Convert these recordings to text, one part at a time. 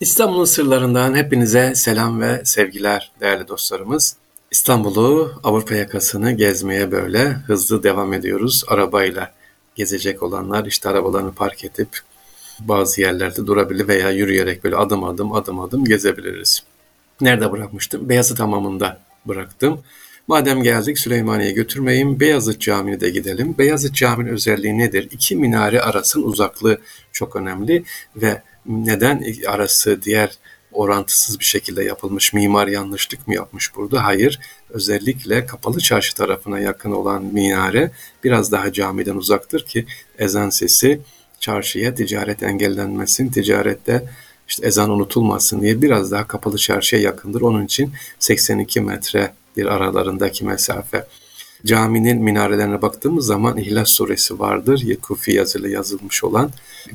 İstanbul'un sırlarından hepinize selam ve sevgiler değerli dostlarımız. İstanbul'u, Avrupa yakasını gezmeye böyle hızlı devam ediyoruz. Arabayla gezecek olanlar işte arabalarını park edip bazı yerlerde durabilir veya yürüyerek böyle adım adım adım adım gezebiliriz. Nerede bırakmıştım? Beyazıt Hamamı'nda bıraktım. Madem geldik Süleymaniye'ye götürmeyeyim, Beyazıt Camii'ne de gidelim. Beyazıt Camii'nin özelliği nedir? İki minare arasının uzaklığı çok önemli ve neden arası diğer orantısız bir şekilde yapılmış mimar yanlışlık mı yapmış burada? Hayır. Özellikle kapalı çarşı tarafına yakın olan minare biraz daha camiden uzaktır ki ezan sesi çarşıya ticaret engellenmesin, ticarette işte ezan unutulmasın diye biraz daha kapalı çarşıya yakındır. Onun için 82 metre bir aralarındaki mesafe. Caminin minarelerine baktığımız zaman İhlas suresi vardır. Kufi yazılı yazılmış olan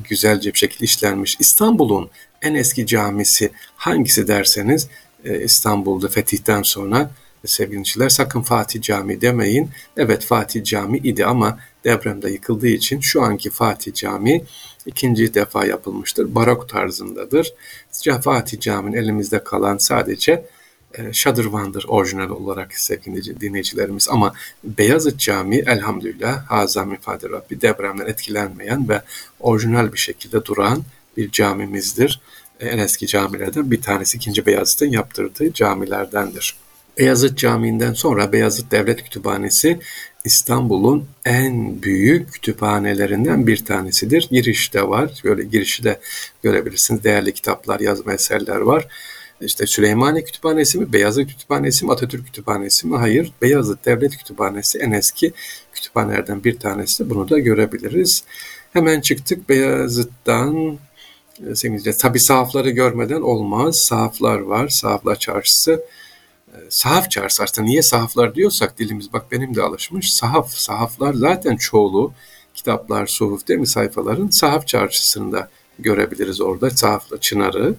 güzelce bir şekilde işlenmiş. İstanbul'un en eski camisi hangisi derseniz e, İstanbul'da fetihten sonra sevgiliciler sakın Fatih Camii demeyin. Evet Fatih Camii idi ama depremde yıkıldığı için şu anki Fatih Camii ikinci defa yapılmıştır. Barok tarzındadır. Fatih Camii'nin elimizde kalan sadece e, şadırvandır orijinal olarak sevgili dinleyicilerimiz. Ama Beyazıt Camii elhamdülillah Hazam ifade Rabbi depremden etkilenmeyen ve orijinal bir şekilde duran bir camimizdir. E, en eski camilerden bir tanesi 2. Beyazıt'ın yaptırdığı camilerdendir. Beyazıt Camii'nden sonra Beyazıt Devlet Kütüphanesi İstanbul'un en büyük kütüphanelerinden bir tanesidir. Girişte var, böyle girişi de görebilirsiniz. Değerli kitaplar, yazma eserler var. İşte Süleymaniye Kütüphanesi mi, Beyazıt Kütüphanesi mi, Atatürk Kütüphanesi mi? Hayır, Beyazıt Devlet Kütüphanesi en eski kütüphanelerden bir tanesi. Bunu da görebiliriz. Hemen çıktık Beyazıt'tan. E, sevgili tabi sahafları görmeden olmaz. Sahaflar var, sahaflar çarşısı. E, sahaf çarşısı aslında niye sahaflar diyorsak dilimiz bak benim de alışmış. Sahaf, sahaflar zaten çoğulu kitaplar, suhuf değil mi sayfaların sahaf çarşısında görebiliriz orada. Sahafla Çınarı.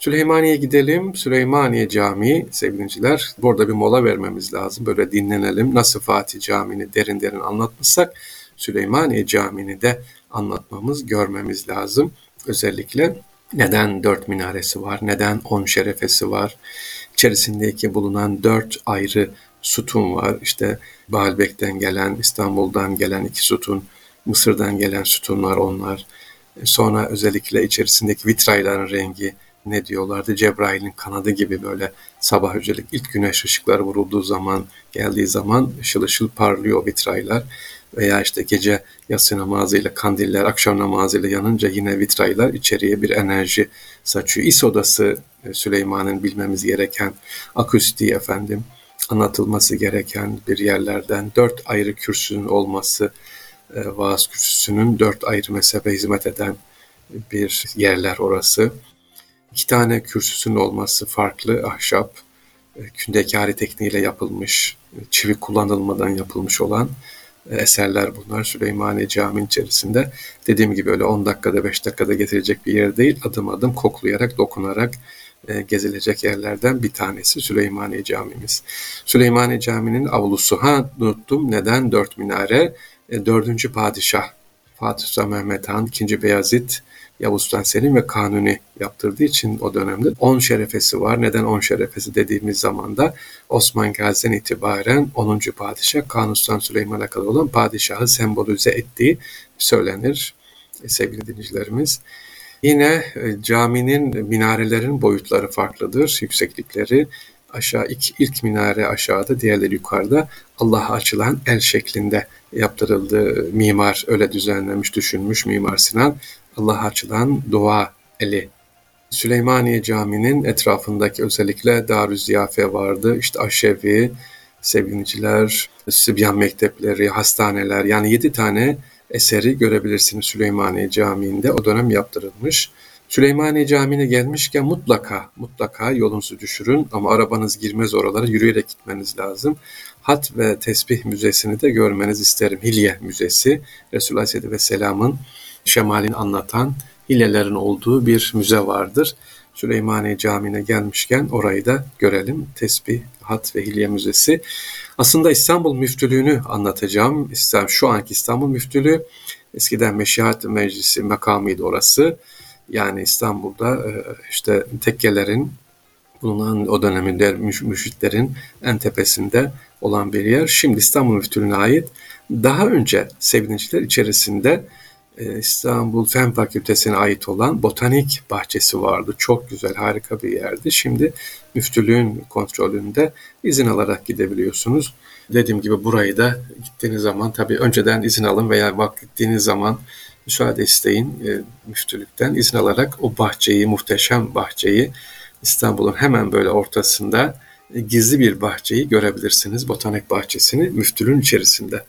Süleymaniye gidelim. Süleymaniye Camii sevgiliciler. Burada bir mola vermemiz lazım. Böyle dinlenelim. Nasıl Fatih Camii'ni derin derin anlatmışsak Süleymaniye Camii'ni de anlatmamız, görmemiz lazım. Özellikle neden dört minaresi var, neden on şerefesi var, içerisindeki bulunan dört ayrı sütun var. İşte Baalbek'ten gelen, İstanbul'dan gelen iki sütun, Mısır'dan gelen sütunlar onlar. Sonra özellikle içerisindeki vitrayların rengi, ne diyorlardı? Cebrail'in kanadı gibi böyle sabah özellik ilk güneş ışıkları vurulduğu zaman geldiği zaman ışıl ışıl parlıyor vitraylar. Veya işte gece yatsı namazıyla kandiller akşam namazıyla yanınca yine vitraylar içeriye bir enerji saçıyor. İs odası e, Süleyman'ın bilmemiz gereken akustiği efendim anlatılması gereken bir yerlerden dört ayrı kürsünün olması e, vaaz kürsüsünün dört ayrı mezhebe hizmet eden bir yerler orası iki tane kürsüsünün olması farklı ahşap, e, kündekari tekniğiyle yapılmış, e, çivi kullanılmadan yapılmış olan e, eserler bunlar Süleymaniye Camii'nin içerisinde. Dediğim gibi öyle 10 dakikada 5 dakikada getirecek bir yer değil. Adım adım koklayarak, dokunarak gezilecek yerlerden bir tanesi Süleymaniye Camimiz. Süleymaniye Camii'nin avlusu. Ha unuttum neden dört minare? Dördüncü padişah Fatih Sultan Mehmet Han, ikinci Beyazıt, Yavuz Sultan Selim ve Kanuni yaptırdığı için o dönemde 10 şerefesi var. Neden 10 şerefesi dediğimiz zaman da Osman Gazi'den itibaren 10. padişah Kanuni Sultan Süleyman'a kadar olan padişahı sembolize ettiği söylenir sevgili dinleyicilerimiz. Yine e, caminin minarelerin boyutları farklıdır, yükseklikleri. Aşağı ilk, ilk minare aşağıda, diğerleri yukarıda. Allah'a açılan el şeklinde yaptırıldı. Mimar öyle düzenlemiş, düşünmüş Mimar Sinan. Allah'a açılan dua eli. Süleymaniye Camii'nin etrafındaki özellikle Darü Ziyafe vardı. İşte aşevi, sevgiliciler, Sibyan mektepleri, hastaneler yani yedi tane eseri görebilirsiniz Süleymaniye Camii'nde. O dönem yaptırılmış. Süleymaniye Camii'ne gelmişken mutlaka mutlaka yolunuzu düşürün ama arabanız girmez oralara yürüyerek gitmeniz lazım. Hat ve Tesbih Müzesi'ni de görmeniz isterim. Hilye Müzesi Resulullah Aleyhisselatü Vesselam'ın şemalini anlatan hilelerin olduğu bir müze vardır. Süleymaniye Camii'ne gelmişken orayı da görelim. Tesbih, Hat ve Hilye Müzesi. Aslında İstanbul Müftülüğünü anlatacağım. Şu anki İstanbul Müftülüğü eskiden Meşihat Meclisi makamıydı orası. Yani İstanbul'da e, işte tekkelerin bulunan o döneminde müşritlerin en tepesinde olan bir yer. Şimdi İstanbul Müftülüğü'ne ait. Daha önce Sevinçler içerisinde İstanbul Fen Fakültesi'ne ait olan botanik bahçesi vardı. Çok güzel, harika bir yerdi. Şimdi müftülüğün kontrolünde izin alarak gidebiliyorsunuz. Dediğim gibi burayı da gittiğiniz zaman tabii önceden izin alın veya vakit gittiğiniz zaman müsaade isteyin e, müftülükten izin alarak o bahçeyi, muhteşem bahçeyi İstanbul'un hemen böyle ortasında e, gizli bir bahçeyi görebilirsiniz. Botanik bahçesini müftülüğün içerisinde.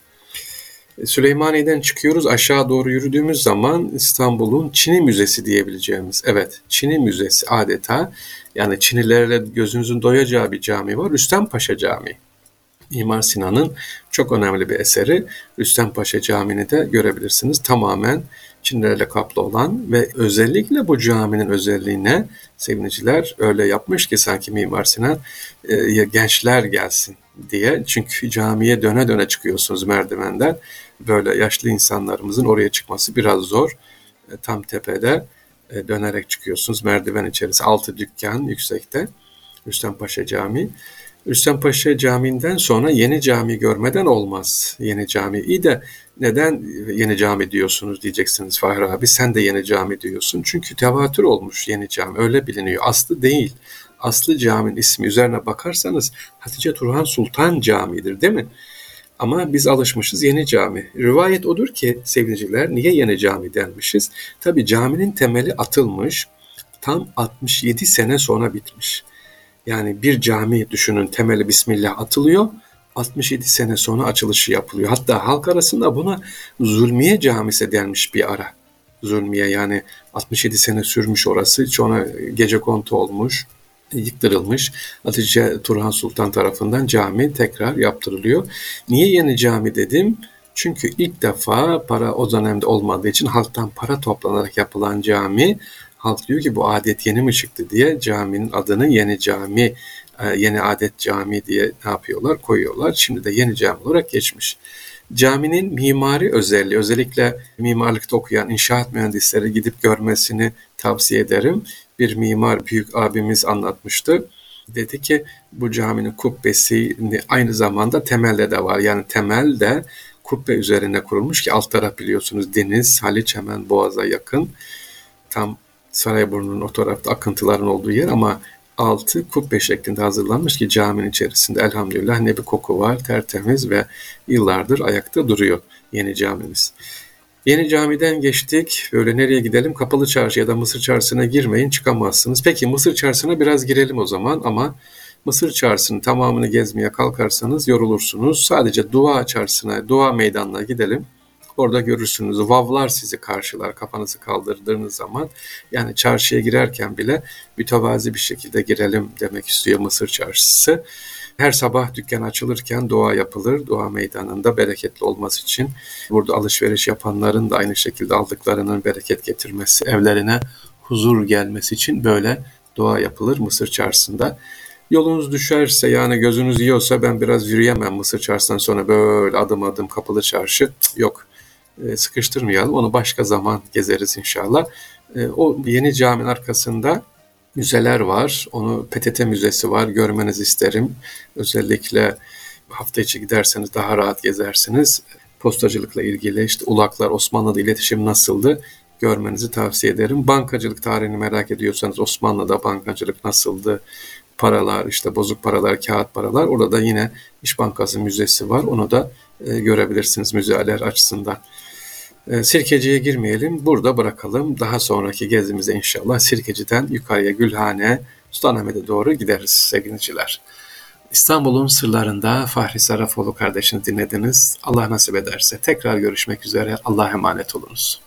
E, Süleymaniye'den çıkıyoruz. Aşağı doğru yürüdüğümüz zaman İstanbul'un Çin'i Müzesi diyebileceğimiz. Evet, Çin'i Müzesi adeta. Yani Çinilerle gözünüzün doyacağı bir cami var. Rüstem Paşa Camii. Mimar Sinan'ın çok önemli bir eseri Rüstem Paşa Camii'ni de görebilirsiniz. Tamamen Çinlerle kaplı olan ve özellikle bu caminin özelliğine seviniciler öyle yapmış ki sanki Mimar Sinan e, gençler gelsin diye. Çünkü camiye döne döne çıkıyorsunuz merdivenden. Böyle yaşlı insanlarımızın oraya çıkması biraz zor. E, tam tepede e, dönerek çıkıyorsunuz. Merdiven içerisi altı dükkan yüksekte. Rüstem Paşa Camii. Rüstem Paşa Camii'nden sonra yeni cami görmeden olmaz. Yeni cami. İyi de neden yeni cami diyorsunuz diyeceksiniz Fahri abi. Sen de yeni cami diyorsun. Çünkü tevatür olmuş yeni cami. Öyle biliniyor. Aslı değil. Aslı caminin ismi üzerine bakarsanız Hatice Turhan Sultan Camii'dir değil mi? Ama biz alışmışız yeni cami. Rivayet odur ki sevgiliciler niye yeni cami denmişiz? Tabi caminin temeli atılmış. Tam 67 sene sonra bitmiş. Yani bir cami düşünün temeli Bismillah atılıyor. 67 sene sonra açılışı yapılıyor. Hatta halk arasında buna Zulmiye Camisi denmiş bir ara. Zulmiye yani 67 sene sürmüş orası. Sonra gece kontu olmuş, yıktırılmış. Hatice Turhan Sultan tarafından cami tekrar yaptırılıyor. Niye yeni cami dedim? Çünkü ilk defa para o dönemde olmadığı için halktan para toplanarak yapılan cami halk diyor ki bu adet yeni mi çıktı diye caminin adını yeni cami, e, yeni adet cami diye ne yapıyorlar koyuyorlar. Şimdi de yeni cami olarak geçmiş. Caminin mimari özelliği, özellikle mimarlıkta okuyan inşaat mühendisleri gidip görmesini tavsiye ederim. Bir mimar büyük abimiz anlatmıştı. Dedi ki bu caminin kubbesi aynı zamanda temelde de var. Yani temel de kubbe üzerine kurulmuş ki alt taraf biliyorsunuz deniz, Haliç hemen Boğaz'a yakın. Tam Sarayburnu'nun o tarafta akıntıların olduğu yer ama altı kubbe şeklinde hazırlanmış ki caminin içerisinde elhamdülillah ne bir koku var, tertemiz ve yıllardır ayakta duruyor yeni camimiz. Yeni camiden geçtik. Böyle nereye gidelim? Kapalı çarşı ya da Mısır çarşısına girmeyin çıkamazsınız. Peki Mısır çarşısına biraz girelim o zaman ama Mısır çarşısının tamamını gezmeye kalkarsanız yorulursunuz. Sadece dua çarşısına, dua meydanına gidelim. Orada görürsünüz vavlar sizi karşılar kafanızı kaldırdığınız zaman. Yani çarşıya girerken bile mütevazi bir şekilde girelim demek istiyor Mısır çarşısı. Her sabah dükkan açılırken dua yapılır. Dua meydanında bereketli olması için burada alışveriş yapanların da aynı şekilde aldıklarının bereket getirmesi, evlerine huzur gelmesi için böyle dua yapılır Mısır çarşısında. Yolunuz düşerse yani gözünüz yiyorsa ben biraz yürüyemem Mısır çarşısından sonra böyle adım adım kapalı çarşı. Yok sıkıştırmayalım. Onu başka zaman gezeriz inşallah. E, o yeni caminin arkasında müzeler var. Onu PTT Müzesi var. Görmenizi isterim. Özellikle hafta içi giderseniz daha rahat gezersiniz. Postacılıkla ilgili işte ulaklar, Osmanlı'da iletişim nasıldı görmenizi tavsiye ederim. Bankacılık tarihini merak ediyorsanız Osmanlı'da bankacılık nasıldı? Paralar, işte bozuk paralar, kağıt paralar. Orada da yine İş Bankası Müzesi var. Onu da e, görebilirsiniz müzeler açısından. E, Sirkeci'ye girmeyelim, burada bırakalım. Daha sonraki gezimize inşallah Sirkeci'den yukarıya Gülhane, Sultanahmet'e doğru gideriz sevgiliciler. İstanbul'un sırlarında Fahri Sarafoğlu kardeşini dinlediniz. Allah nasip ederse tekrar görüşmek üzere. Allah'a emanet olunuz.